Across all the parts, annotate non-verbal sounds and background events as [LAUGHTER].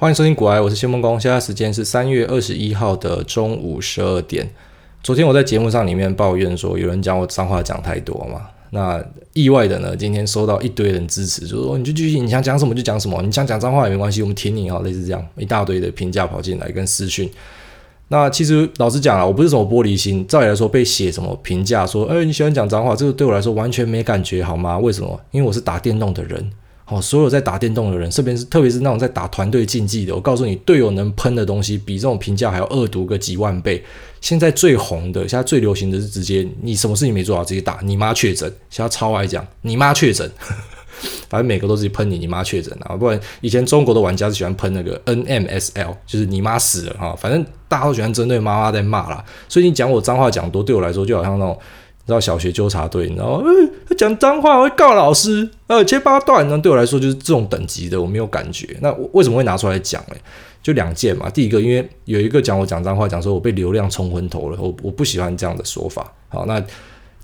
欢迎收听股癌，我是谢孟恭。现在时间是三月二十一号的中午十二点。昨天我在节目上里面抱怨说，有人讲我脏话讲太多嘛。那意外的呢，今天收到一堆人支持，就说你就继续，你想讲什么就讲什么，你想讲脏话也没关系，我们挺你啊，类似这样一大堆的评价跑进来跟私讯。那其实老实讲啊，我不是什么玻璃心，照理来说被写什么评价说，哎，你喜欢讲脏话，这个对我来说完全没感觉，好吗？为什么？因为我是打电动的人。哦，所有在打电动的人，特别是特别是那种在打团队竞技的，我告诉你，队友能喷的东西比这种评价还要恶毒个几万倍。现在最红的，现在最流行的是直接你什么事情没做好直接打你妈确诊，现在超爱讲你妈确诊，[LAUGHS] 反正每个都是喷你你妈确诊啊，不然以前中国的玩家是喜欢喷那个 NMSL，就是你妈死了哈，反正大家都喜欢针对妈妈在骂啦。所以你讲我脏话讲多，对我来说就好像那种。到小学纠察队，你知道吗？呃，他讲脏话，会告老师，呃，切八段。那对我来说就是这种等级的，我没有感觉。那我为什么会拿出来讲呢？就两件嘛。第一个，因为有一个讲我讲脏话，讲说我被流量冲昏头了，我我不喜欢这样的说法。好，那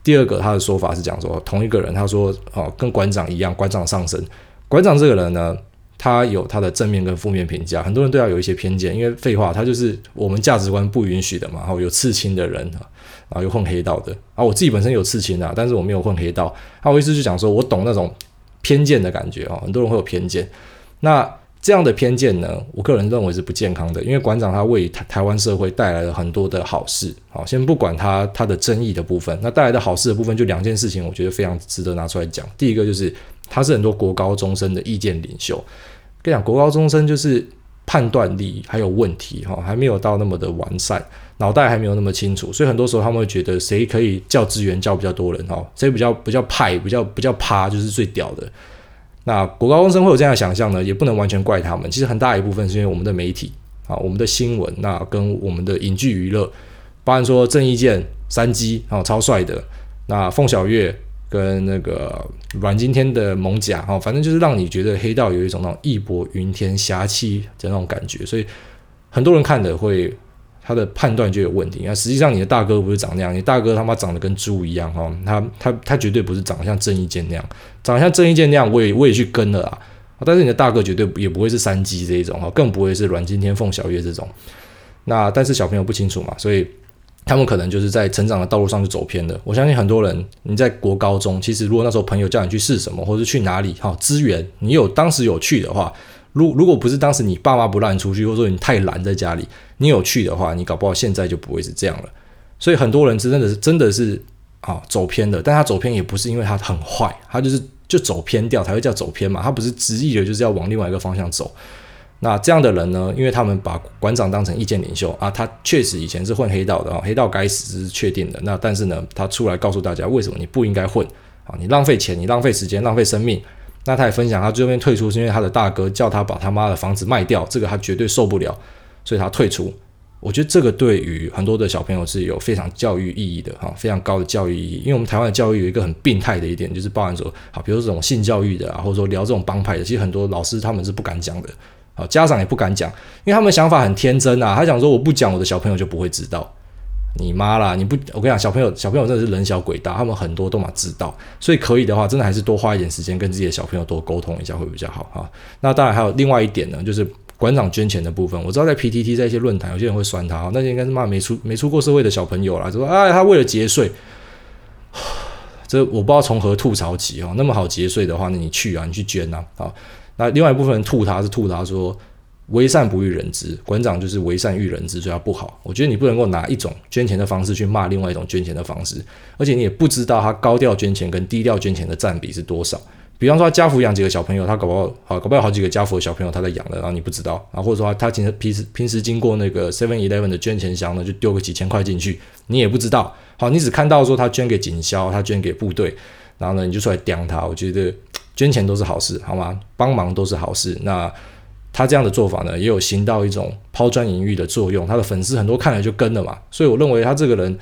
第二个他的说法是讲说，同一个人，他说，哦，跟馆长一样，馆长上升。馆长这个人呢，他有他的正面跟负面评价，很多人对他有一些偏见，因为废话，他就是我们价值观不允许的嘛。然后有刺青的人。然后又混黑道的啊，我自己本身有刺青啊，但是我没有混黑道。那我意思就讲说，我懂那种偏见的感觉啊，很多人会有偏见。那这样的偏见呢，我个人认为是不健康的，因为馆长他为台台湾社会带来了很多的好事。好，先不管他他的争议的部分，那带来的好事的部分就两件事情，我觉得非常值得拿出来讲。第一个就是他是很多国高中生的意见领袖。跟你讲，国高中生就是判断力还有问题哈，还没有到那么的完善。脑袋还没有那么清楚，所以很多时候他们会觉得谁可以叫资源叫比较多人哈，谁比较比较派比较比较趴就是最屌的。那国高中生会有这样的想象呢，也不能完全怪他们。其实很大一部分是因为我们的媒体啊，我们的新闻那跟我们的影剧娱乐，包含说郑伊健、山鸡啊超帅的，那凤小岳跟那个阮经天的艋舺啊，反正就是让你觉得黑道有一种那种义薄云天侠气的那种感觉，所以很多人看的会。他的判断就有问题，那实际上你的大哥不是长那样，你大哥他妈长得跟猪一样哈，他他他绝对不是长得像郑伊健那样，长得像郑伊健那样，我也我也去跟了啊，但是你的大哥绝对也不会是山鸡这一种哈，更不会是阮经天、凤小月这种，那但是小朋友不清楚嘛，所以他们可能就是在成长的道路上就走偏了。我相信很多人你在国高中，其实如果那时候朋友叫你去试什么，或者去哪里哈，资源你有当时有去的话。如如果不是当时你爸妈不让你出去，或者说你太懒在家里，你有去的话，你搞不好现在就不会是这样了。所以很多人真的是真的是啊走偏的，但他走偏也不是因为他很坏，他就是就走偏掉才会叫走偏嘛，他不是执意的就是要往另外一个方向走。那这样的人呢，因为他们把馆长当成意见领袖啊，他确实以前是混黑道的啊，黑道该死是确定的。那但是呢，他出来告诉大家为什么你不应该混啊，你浪费钱，你浪费时间，浪费生命。那他也分享，他最后面退出是因为他的大哥叫他把他妈的房子卖掉，这个他绝对受不了，所以他退出。我觉得这个对于很多的小朋友是有非常教育意义的哈，非常高的教育意义。因为我们台湾的教育有一个很病态的一点，就是包含说，好，比如说这种性教育的啊，或者说聊这种帮派的，其实很多老师他们是不敢讲的，好，家长也不敢讲，因为他们想法很天真啊，他想说我不讲，我的小朋友就不会知道。你妈啦！你不，我跟你讲，小朋友，小朋友真的是人小鬼大，他们很多都嘛知道，所以可以的话，真的还是多花一点时间跟自己的小朋友多沟通一下会比较好哈。那当然还有另外一点呢，就是馆长捐钱的部分。我知道在 PTT 在一些论坛，有些人会酸他，那些应该是骂没出没出过社会的小朋友啦，就说哎，他为了节税，这我不知道从何吐槽起哦。那么好节税的话，那你去啊，你去捐呐啊。那另外一部分人吐他是吐他说。为善不欲人知，馆长就是为善欲人知，所以他不好。我觉得你不能够拿一种捐钱的方式去骂另外一种捐钱的方式，而且你也不知道他高调捐钱跟低调捐钱的占比是多少。比方说他家福养几个小朋友，他搞不好好搞不好好几个家福的小朋友他在养的，然后你不知道啊，或者说他平时平时平时经过那个 Seven Eleven 的捐钱箱呢，就丢个几千块进去，你也不知道。好，你只看到说他捐给警消，他捐给部队，然后呢你就出来刁他。我觉得捐钱都是好事，好吗？帮忙都是好事。那。他这样的做法呢，也有行到一种抛砖引玉的作用。他的粉丝很多看了就跟了嘛，所以我认为他这个人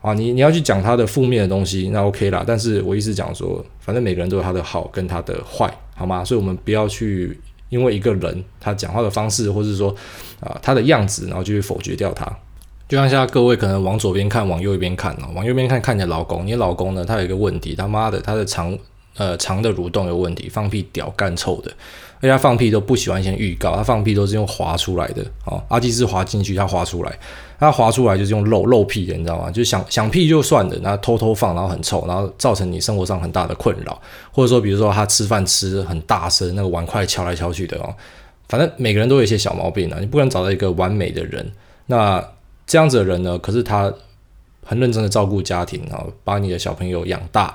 啊，你你要去讲他的负面的东西，那 OK 啦。但是我意思讲说，反正每个人都有他的好跟他的坏，好吗？所以我们不要去因为一个人他讲话的方式，或者是说啊他的样子，然后就去否决掉他。就像现在各位可能往左边看，往右边看哦，往右边看看你的老公，你老公呢，他有一个问题，他妈的他的肠。呃肠的蠕动有问题，放屁屌干臭的。而且他放屁都不喜欢先预告，他放屁都是用滑出来的哦。阿基是滑进去，他滑出来，他滑出来就是用漏漏屁的，你知道吗？就想想屁就算了，然后偷偷放，然后很臭，然后造成你生活上很大的困扰。或者说，比如说他吃饭吃很大声，那个碗筷敲来敲去的哦。反正每个人都有一些小毛病啊，你不可能找到一个完美的人。那这样子的人呢，可是他很认真的照顾家庭，然后把你的小朋友养大。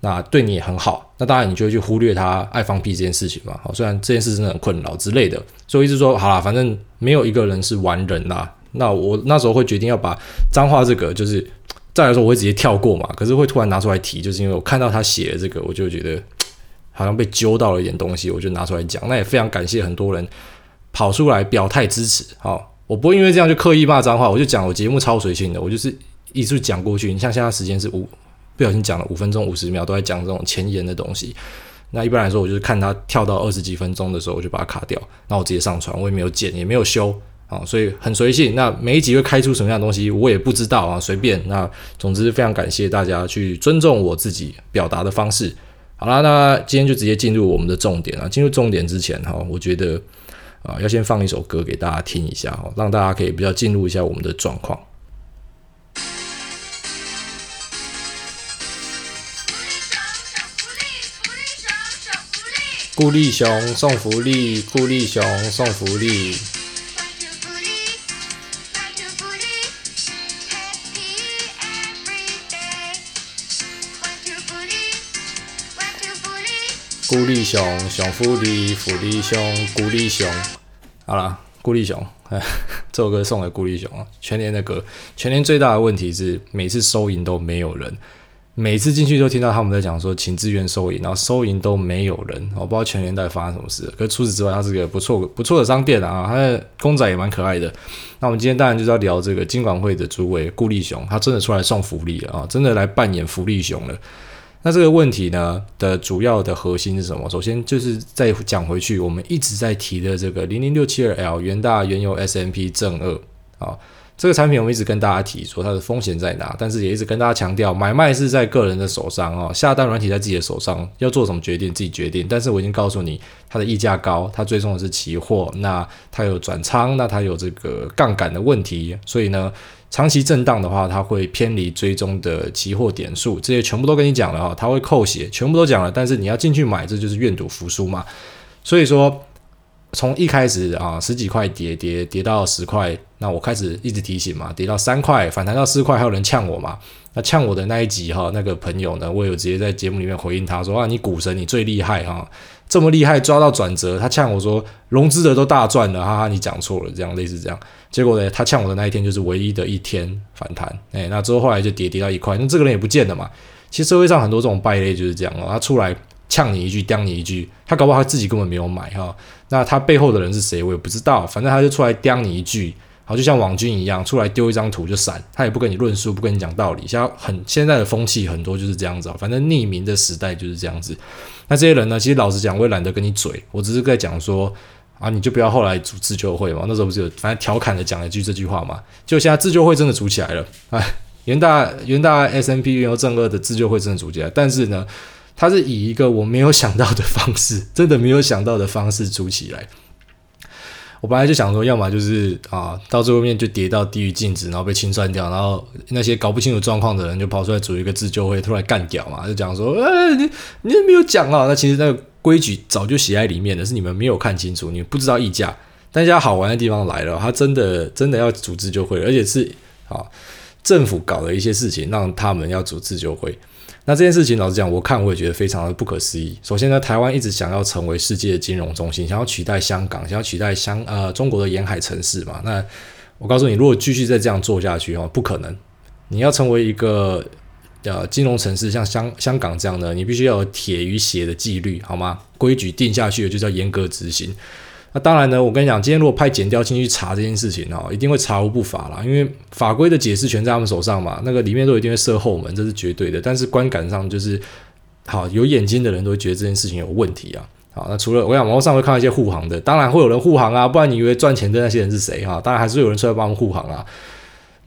那对你也很好，那当然你就会去忽略他爱放屁这件事情嘛。好，虽然这件事真的很困扰之类的，所以我一直说好啦，反正没有一个人是完人啦。那我那时候会决定要把脏话这个，就是再来说我会直接跳过嘛。可是会突然拿出来提，就是因为我看到他写的这个，我就觉得好像被揪到了一点东西，我就拿出来讲。那也非常感谢很多人跑出来表态支持。好，我不会因为这样就刻意骂脏话，我就讲我节目超随性的，我就是一直讲过去。你像现在时间是五。不小心讲了五分钟五十秒，都在讲这种前言的东西。那一般来说，我就是看他跳到二十几分钟的时候，我就把它卡掉。那我直接上传，我也没有剪，也没有修啊，所以很随性。那每一集会开出什么样的东西，我也不知道啊，随便。那总之非常感谢大家去尊重我自己表达的方式。好啦，那今天就直接进入我们的重点啊。进入重点之前哈，我觉得啊，要先放一首歌给大家听一下哈，让大家可以比较进入一下我们的状况。顾立雄送福利，顾立雄送福利。顾立雄送福利，福利熊，顾立雄。好了，顾立雄，哎，[LAUGHS] 这首歌送给顾立雄啊。全年的歌，全年最大的问题是每次收银都没有人。每次进去都听到他们在讲说，请自愿收银，然后收银都没有人，我不知道全年代发生什么事。可是除此之外，它是个不错不错的商店啊，它的公仔也蛮可爱的。那我们今天当然就是要聊这个金管会的主委顾立雄，他真的出来送福利了啊，真的来扮演福利熊了。那这个问题呢的主要的核心是什么？首先就是再讲回去，我们一直在提的这个零零六七二 L 元大原油 S&P 正二啊。这个产品我们一直跟大家提说它的风险在哪，但是也一直跟大家强调买卖是在个人的手上哦，下单软体在自己的手上，要做什么决定自己决定。但是我已经告诉你，它的溢价高，它追踪的是期货，那它有转仓，那它有这个杠杆的问题，所以呢，长期震荡的话，它会偏离追踪的期货点数，这些全部都跟你讲了哈，它会扣血，全部都讲了。但是你要进去买，这就是愿赌服输嘛。所以说。从一开始啊，十几块跌跌跌到十块，那我开始一直提醒嘛，跌到三块，反弹到四块，还有人呛我嘛？那呛我的那一集哈，那个朋友呢，我有直接在节目里面回应他说啊，你股神你最厉害哈，这么厉害抓到转折。他呛我说融资的都大赚了，哈哈，你讲错了，这样类似这样。结果呢，他呛我的那一天就是唯一的一天反弹，哎，那之后后来就跌跌到一块，那这个人也不见了嘛。其实社会上很多这种败类就是这样哦，他出来。呛你一句，叼你一句，他搞不好他自己根本没有买哈。那他背后的人是谁，我也不知道。反正他就出来叼你一句，好，就像网军一样，出来丢一张图就闪，他也不跟你论述，不跟你讲道理。像很现在的风气很多就是这样子，反正匿名的时代就是这样子。那这些人呢，其实老实讲，我也懒得跟你嘴，我只是在讲说啊，你就不要后来组自救会嘛。那时候不是有反正调侃的讲了一句这句话嘛，就现在自救会真的组起来了，哎，元大元大 S M P 原油正二的自救会真的组起来，但是呢。他是以一个我没有想到的方式，真的没有想到的方式组起来。我本来就想说，要么就是啊，到最后面就跌到低于净值，然后被清算掉，然后那些搞不清楚状况的人就跑出来组一个自救会，突然干掉嘛，就讲说，哎，你你没有讲啊？那其实那个规矩早就写在里面的，是你们没有看清楚，你们不知道溢价。但现在好玩的地方来了，他真的真的要组自救会，而且是啊，政府搞了一些事情，让他们要组自救会。那这件事情，老实讲，我看我也觉得非常的不可思议。首先呢，台湾一直想要成为世界金融中心，想要取代香港，想要取代香呃中国的沿海城市嘛。那我告诉你，如果继续再这样做下去哦，不可能。你要成为一个呃金融城市，像香香港这样的，你必须要有铁与血的纪律，好吗？规矩定下去了，就叫严格执行。那当然呢，我跟你讲，今天如果派检调进去查这件事情哦，一定会查无不法啦，因为法规的解释权在他们手上嘛，那个里面都一定会设后门，这是绝对的。但是观感上就是，好有眼睛的人都会觉得这件事情有问题啊。好，那除了我讲网络上会看到一些护航的，当然会有人护航啊，不然你以为赚钱的那些人是谁哈？当然还是有人出来帮我们护航啊。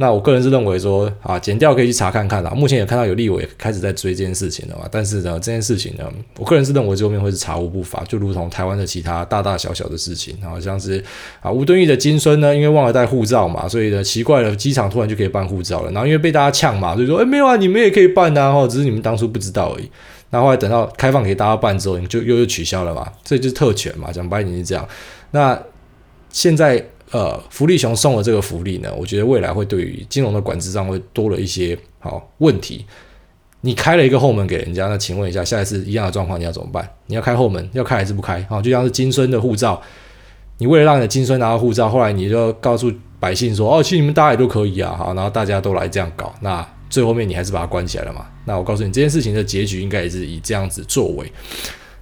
那我个人是认为说啊，剪掉可以去查看看啦。目前也看到有立委开始在追这件事情了嘛。但是呢，这件事情呢，我个人是认为最后面会是查无不法，就如同台湾的其他大大小小的事情，好像是啊吴敦义的金孙呢，因为忘了带护照嘛，所以呢奇怪了，机场突然就可以办护照了。然后因为被大家呛嘛，所以说哎没有啊，你们也可以办呐，哦，只是你们当初不知道而已。那后来等到开放给大家办之后，你就又又取消了嘛，这就是特权嘛，讲白点是这样。那现在。呃，福利熊送了这个福利呢，我觉得未来会对于金融的管制上会多了一些好问题。你开了一个后门给人家，那请问一下，下一次一样的状况你要怎么办？你要开后门，要开还是不开？好，就像是金孙的护照，你为了让你的金孙拿到护照，后来你就告诉百姓说，哦，其实你们大家也都可以啊，好，然后大家都来这样搞，那最后面你还是把它关起来了嘛？那我告诉你，这件事情的结局应该也是以这样子作为。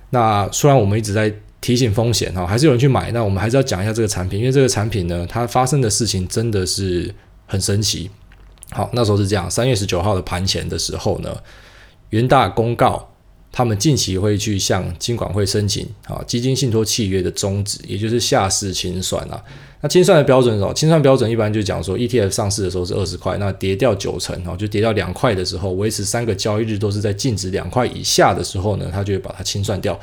那虽然我们一直在。提醒风险哈，还是有人去买。那我们还是要讲一下这个产品，因为这个产品呢，它发生的事情真的是很神奇。好，那时候是这样，三月十九号的盘前的时候呢，元大公告他们近期会去向金管会申请啊基金信托契约的终止，也就是下市清算啊。那清算的标准是什么？清算标准一般就讲说，ETF 上市的时候是二十块，那跌掉九成啊，就跌掉两块的时候，维持三个交易日都是在净值两块以下的时候呢，它就会把它清算掉。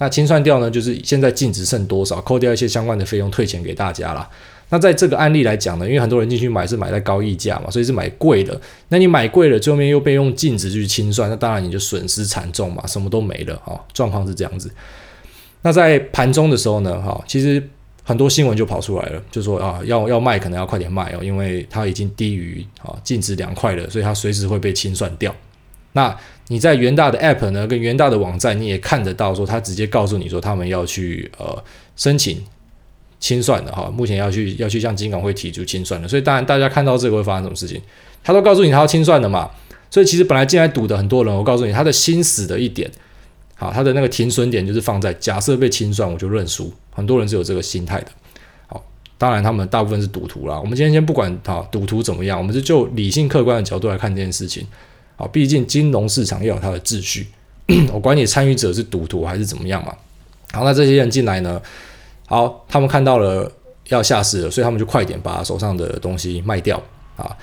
那清算掉呢，就是现在净值剩多少，扣掉一些相关的费用，退钱给大家啦。那在这个案例来讲呢，因为很多人进去买是买在高溢价嘛，所以是买贵的。那你买贵了，最后面又被用净值去清算，那当然你就损失惨重嘛，什么都没了啊。状况是这样子。那在盘中的时候呢，哈，其实很多新闻就跑出来了，就说啊，要要卖可能要快点卖哦，因为它已经低于啊净值两块了，所以它随时会被清算掉。那你在元大的 App 呢，跟元大的网站，你也看得到，说他直接告诉你说，他们要去呃申请清算的哈，目前要去要去向金管会提出清算的，所以当然大家看到这个会发生什么事情，他都告诉你他要清算的嘛，所以其实本来进来赌的很多人，我告诉你他的心死的一点，好，他的那个停损点就是放在假设被清算我就认输，很多人是有这个心态的，好，当然他们大部分是赌徒啦，我们今天先不管好赌徒怎么样，我们是就理性客观的角度来看这件事情。好，毕竟金融市场要有它的秩序，[CLEARS THROAT] 我管你参与者是赌徒还是怎么样嘛。好，那这些人进来呢，好，他们看到了要下市了，所以他们就快点把手上的东西卖掉啊。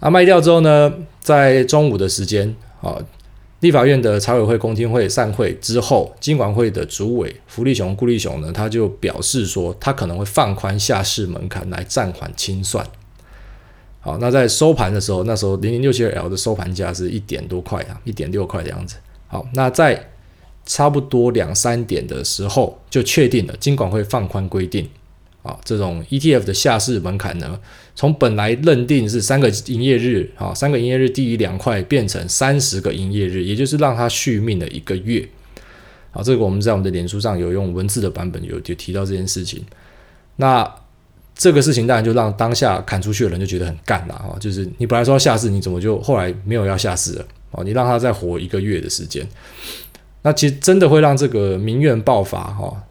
那卖掉之后呢，在中午的时间啊，立法院的财委会公听会散会之后，金管会的主委福利熊顾立雄呢，他就表示说，他可能会放宽下市门槛来暂缓清算。好，那在收盘的时候，那时候零零六七二 L 的收盘价是一点多块啊，一点六块的样子。好，那在差不多两三点的时候，就确定了金管会放宽规定啊，这种 ETF 的下市门槛呢，从本来认定是三个营业日啊，三个营业日低于两块，变成三十个营业日，也就是让它续命的一个月。好，这个我们在我们的脸书上有用文字的版本有就提到这件事情。那这个事情当然就让当下砍出去的人就觉得很干了哈，就是你本来说要下市，你怎么就后来没有要下市了？哦，你让他再活一个月的时间，那其实真的会让这个民怨爆发哈。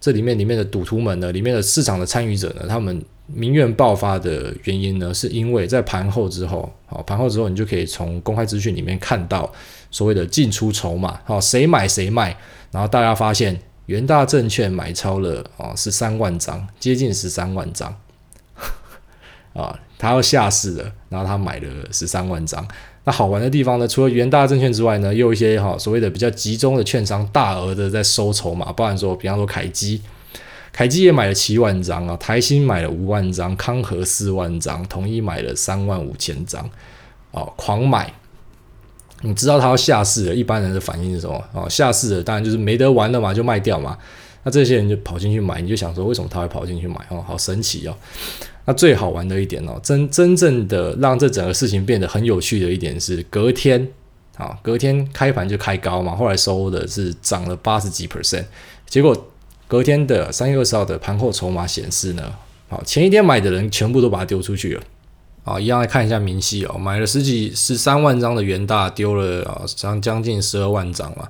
这里面里面的赌徒们呢，里面的市场的参与者呢，他们民怨爆发的原因呢，是因为在盘后之后，好，盘后之后你就可以从公开资讯里面看到所谓的进出筹码，好，谁买谁卖，然后大家发现。元大证券买超了啊，十三万张，接近十三万张 [LAUGHS] 啊，他要下市了，然后他买了十三万张。那好玩的地方呢，除了元大证券之外呢，又一些哈所谓的比较集中的券商大额的在收筹码，包含说，比方说凯基，凯基也买了七万张啊，台新买了五万张，康和四万张，统一买了三万五千张，哦，狂买。你知道他要下市了，一般人的反应是什么？哦，下市了，当然就是没得玩了嘛，就卖掉嘛。那这些人就跑进去买，你就想说，为什么他会跑进去买？哦，好神奇哦。那最好玩的一点哦，真真正的让这整个事情变得很有趣的一点是，隔天啊，隔天开盘就开高嘛，后来收的是涨了八十几 percent，结果隔天的三月二十号的盘后筹码显示呢，好，前一天买的人全部都把它丢出去了。啊，一样来看一下明细哦，买了十几十三万张的元大，丢了啊，将将近十二万张嘛。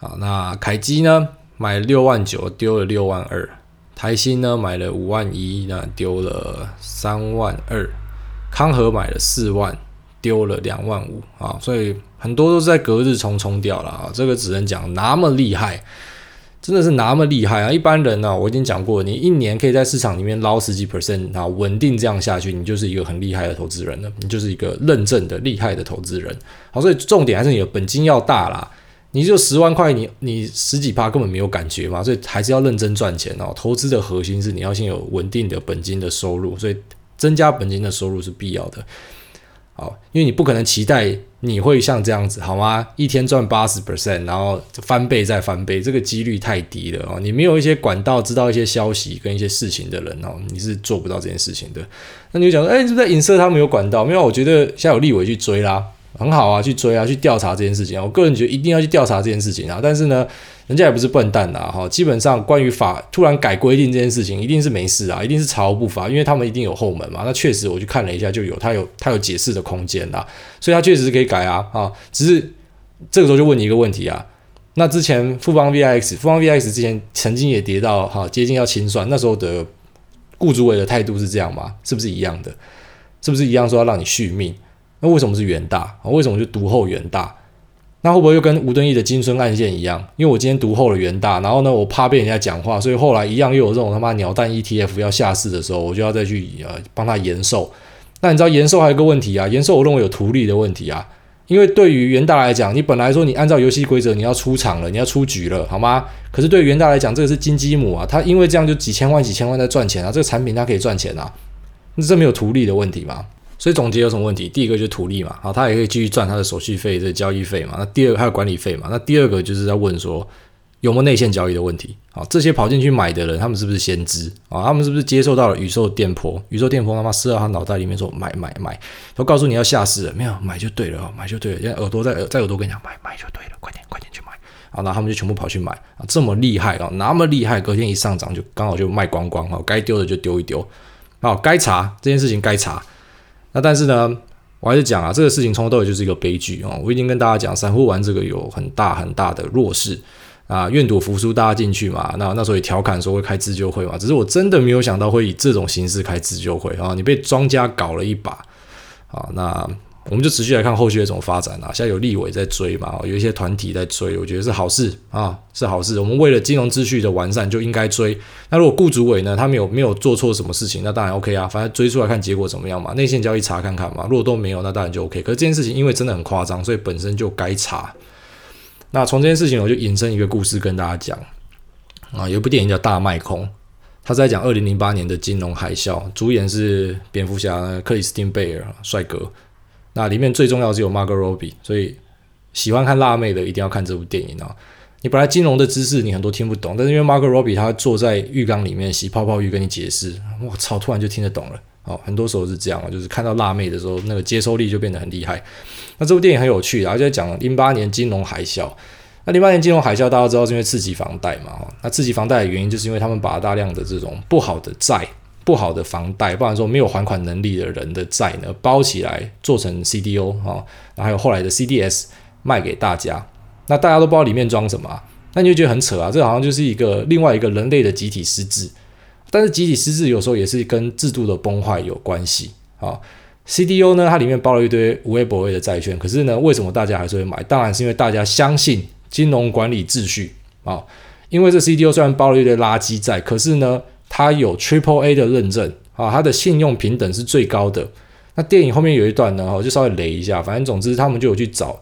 啊，那凯基呢，买六万九，丢了六万二。台新呢，买了五万一，那丢了三万二。康和买了四万，丢了两万五啊，所以很多都是在隔日冲冲掉了啊。这个只能讲那么厉害，真的是那么厉害啊！一般人呢、我已经讲过，你一年可以在市场里面捞十几 percent 啊，稳定这样下去，你就是一个很厉害的投资人了，你就是一个认证的厉害的投资人。好，所以重点还是你的本金要大啦。你就十万块，你你十几趴根本没有感觉嘛，所以还是要认真赚钱哦。投资的核心是你要先有稳定的本金的收入，所以增加本金的收入是必要的。哦，因为你不可能期待你会像这样子，好吗？一天赚八十 percent，然后翻倍再翻倍，这个几率太低了哦。你没有一些管道知道一些消息跟一些事情的人哦，你是做不到这件事情的。那你就讲说，哎，你是不是在影射他没有管道？没有，我觉得现在有立委去追啦，很好啊，去追啊，去调查这件事情。我个人觉得一定要去调查这件事情啊，但是呢。人家也不是笨蛋呐，哈，基本上关于法突然改规定这件事情，一定是没事啊，一定是查无不法，因为他们一定有后门嘛。那确实我去看了一下，就有他有他有解释的空间啦，所以他确实是可以改啊，啊，只是这个时候就问你一个问题啊，那之前富邦 VIX 富邦 VIX 之前曾经也跌到哈接近要清算，那时候的顾主委的态度是这样吗？是不是一样的？是不是一样说要让你续命？那为什么是元大？为什么就读后元大？那会不会又跟吴敦义的金孙案件一样？因为我今天读后了元大，然后呢，我怕被人家讲话，所以后来一样又有这种他妈鸟蛋 ETF 要下市的时候，我就要再去呃帮他延寿。那你知道延寿还有个问题啊？延寿我认为有图利的问题啊。因为对于元大来讲，你本来说你按照游戏规则你要出场了，你要出局了，好吗？可是对于元大来讲，这个是金鸡母啊，他因为这样就几千万几千万在赚钱啊，这个产品它可以赚钱啊，那这没有图利的问题吗？所以总结有什么问题？第一个就是图利嘛，好，他也可以继续赚他的手续费、这交易费嘛。那第二个还有管理费嘛。那第二个就是在问说有没有内线交易的问题？好，这些跑进去买的人，他们是不是先知啊？他们是不是接受到了宇宙电波？宇宙电波他妈射到他脑袋里面说买买买，都告诉你要下市了，没有买就对了，买就对了。现在耳朵在耳在耳朵跟你讲买买就对了，快点快点去买。好，那他们就全部跑去买啊，这么厉害啊，那么厉害，隔天一上涨就刚好就卖光光啊，该丢的就丢一丢。好，该查这件事情该查。那但是呢，我还是讲啊，这个事情从头到尾就是一个悲剧哦。我已经跟大家讲，散户玩这个有很大很大的弱势啊，愿赌服输，大家进去嘛。那那时候也调侃说会开自救会嘛，只是我真的没有想到会以这种形式开自救会啊。你被庄家搞了一把啊，那。我们就持续来看后续的怎么发展啊，现在有立委在追嘛，有一些团体在追，我觉得是好事啊，是好事。我们为了金融秩序的完善，就应该追。那如果顾主委呢，他没有没有做错什么事情，那当然 OK 啊，反正追出来看结果怎么样嘛，内线交易查看看嘛。如果都没有，那当然就 OK。可是这件事情因为真的很夸张，所以本身就该查。那从这件事情，我就引申一个故事跟大家讲啊，有一部电影叫《大卖空》，他在讲二零零八年的金融海啸，主演是蝙蝠侠克里斯汀贝尔帅哥。那里面最重要是有 Margot Robbie，所以喜欢看辣妹的一定要看这部电影啊！你本来金融的知识你很多听不懂，但是因为 Margot Robbie 她坐在浴缸里面洗泡泡浴跟你解释，我操，突然就听得懂了。哦，很多时候是这样啊，就是看到辣妹的时候，那个接收力就变得很厉害。那这部电影很有趣，然后就在讲零八年金融海啸。那零八年金融海啸大家知道是因为刺激房贷嘛？那刺激房贷的原因就是因为他们把大量的这种不好的债。不好的房贷，不然说没有还款能力的人的债呢，包起来做成 CDO 啊，然后还有后来的 CDS 卖给大家，那大家都不知道里面装什么，那你就觉得很扯啊，这好像就是一个另外一个人类的集体失智，但是集体失智有时候也是跟制度的崩坏有关系啊。CDO 呢，它里面包了一堆无微不微的债券，可是呢，为什么大家还是会买？当然是因为大家相信金融管理秩序啊，因为这 CDO 虽然包了一堆垃圾债，可是呢。它有 Triple A 的认证啊，它的信用评等是最高的。那电影后面有一段呢，我就稍微雷一下。反正总之，他们就有去找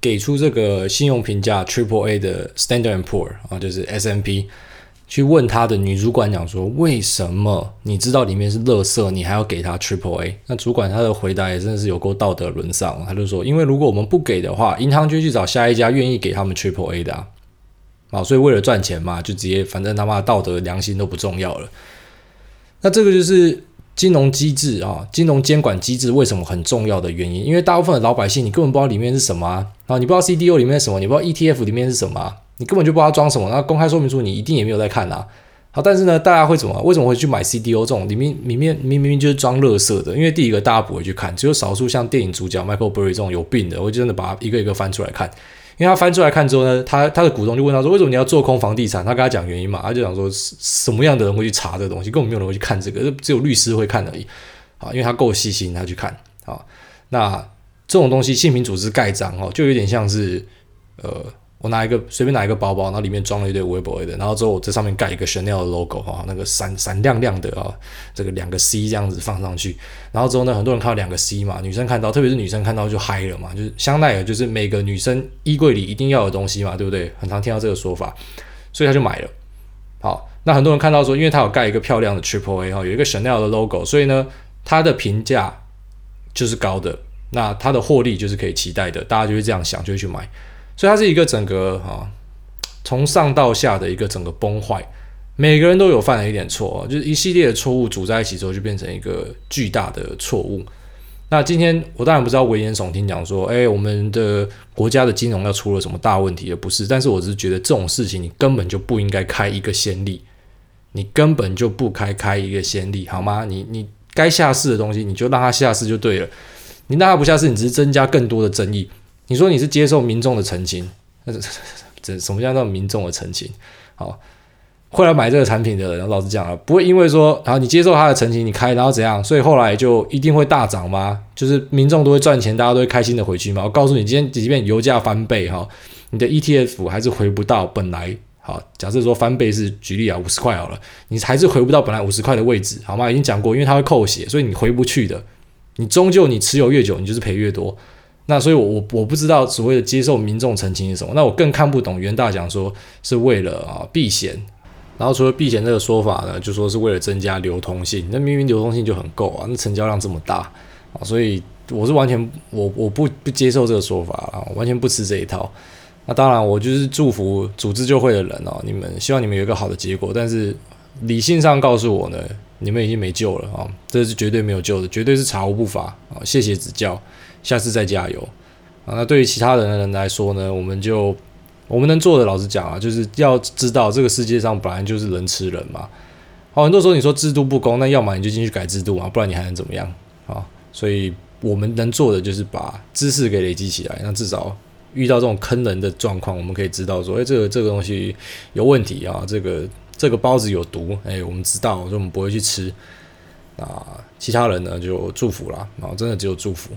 给出这个信用评价 Triple A 的 Standard and Poor 啊，就是 S M P，去问他的女主管讲说，为什么你知道里面是垃圾，你还要给他 Triple A？那主管他的回答也真的是有够道德沦丧，他就说，因为如果我们不给的话，银行就去找下一家愿意给他们 Triple A 的啊。啊，所以为了赚钱嘛，就直接反正他妈道德良心都不重要了。那这个就是金融机制啊，金融监管机制为什么很重要的原因？因为大部分的老百姓你根本不知道里面是什么啊，啊你不知道 CDO 里面是什么，你不知道 ETF 里面是什么啊，你根本就不知道装什么。那公开说明书你一定也没有在看啊。好，但是呢，大家会怎么？为什么会去买 CDO 这种里面里面明明就是装垃圾的？因为第一个大家不会去看，只有少数像电影主角 Michael Burry 这种有病的，我就真的把它一个一个翻出来看。因为他翻出来看之后呢，他他的股东就问他说：“为什么你要做空房地产？”他跟他讲原因嘛，他就讲说：“什么样的人会去查这个东西？根本没有人会去看这个，只有律师会看而已。”啊，因为他够细心，他去看啊。那这种东西，信平组织盖章哦，就有点像是呃，我拿一个随便拿一个包包，然后里面装了一堆微博的，然后之后我在上面盖一个 Chanel 的 logo 哈，那个闪闪亮亮的啊，这个两个 C 这样子放上去，然后之后呢，很多人看到两个 C 嘛，女生看到，特别是女生看到就嗨了嘛，就是香奈儿就是每个女生衣柜里一定要有东西嘛，对不对？很常听到这个说法，所以他就买了。好，那很多人看到说，因为他有盖一个漂亮的 Triple A 哈，有一个 Chanel 的 logo，所以呢，它的评价就是高的，那它的获利就是可以期待的，大家就会这样想，就会去买。所以它是一个整个啊，从上到下的一个整个崩坏，每个人都有犯了一点错，就是一系列的错误组在一起之后，就变成一个巨大的错误。那今天我当然不知道危言耸听讲说，哎，我们的国家的金融要出了什么大问题，而不是。但是我只是觉得这种事情你根本就不应该开一个先例，你根本就不该开一个先例，好吗？你你该下市的东西，你就让它下市就对了。你让它不下市，你只是增加更多的争议。你说你是接受民众的澄清，那 [LAUGHS] 这这什么叫做民众的澄清？好，会来买这个产品的人，老实讲了，不会因为说，然后你接受他的澄清，你开，然后怎样，所以后来就一定会大涨吗？就是民众都会赚钱，大家都会开心的回去吗？我告诉你，今天即便油价翻倍哈，你的 ETF 还是回不到本来好。假设说翻倍是举例啊，五十块好了，你还是回不到本来五十块的位置，好吗？已经讲过，因为它会扣血，所以你回不去的。你终究你持有越久，你就是赔越多。那所以我，我我不知道所谓的接受民众澄清是什么。那我更看不懂袁大讲说是为了啊避险，然后除了避险这个说法呢，就说是为了增加流通性。那明明流通性就很够啊，那成交量这么大啊，所以我是完全我我不不接受这个说法啊，完全不吃这一套。那当然，我就是祝福组织就会的人哦，你们希望你们有一个好的结果。但是理性上告诉我呢，你们已经没救了啊，这是绝对没有救的，绝对是查无不法啊，谢谢指教。下次再加油啊！那对于其他人的人来说呢，我们就我们能做的，老实讲啊，就是要知道这个世界上本来就是人吃人嘛。好，很多时候你说制度不公，那要么你就进去改制度啊，不然你还能怎么样啊？所以我们能做的就是把知识给累积起来，那至少遇到这种坑人的状况，我们可以知道说，哎，这个这个东西有问题啊，这个这个包子有毒，哎，我们知道，所以我们不会去吃。啊，其他人呢就祝福啦，啊，真的只有祝福。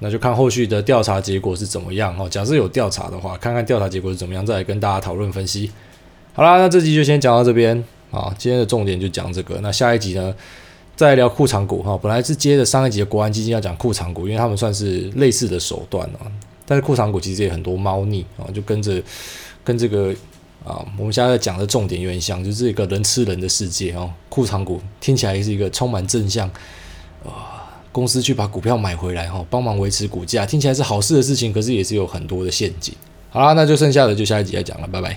那就看后续的调查结果是怎么样哦。假设有调查的话，看看调查结果是怎么样，再来跟大家讨论分析。好啦，那这集就先讲到这边啊。今天的重点就讲这个。那下一集呢，再聊库藏股哈。本来是接着上一集的国安基金要讲库藏股，因为他们算是类似的手段啊。但是库藏股其实也很多猫腻啊，就跟着跟这个啊，我们现在讲的重点有点像，就是一个人吃人的世界哦。库藏股听起来是一个充满正向啊。公司去把股票买回来，哈，帮忙维持股价，听起来是好事的事情，可是也是有很多的陷阱。好啦，那就剩下的就下一集再讲了，拜拜。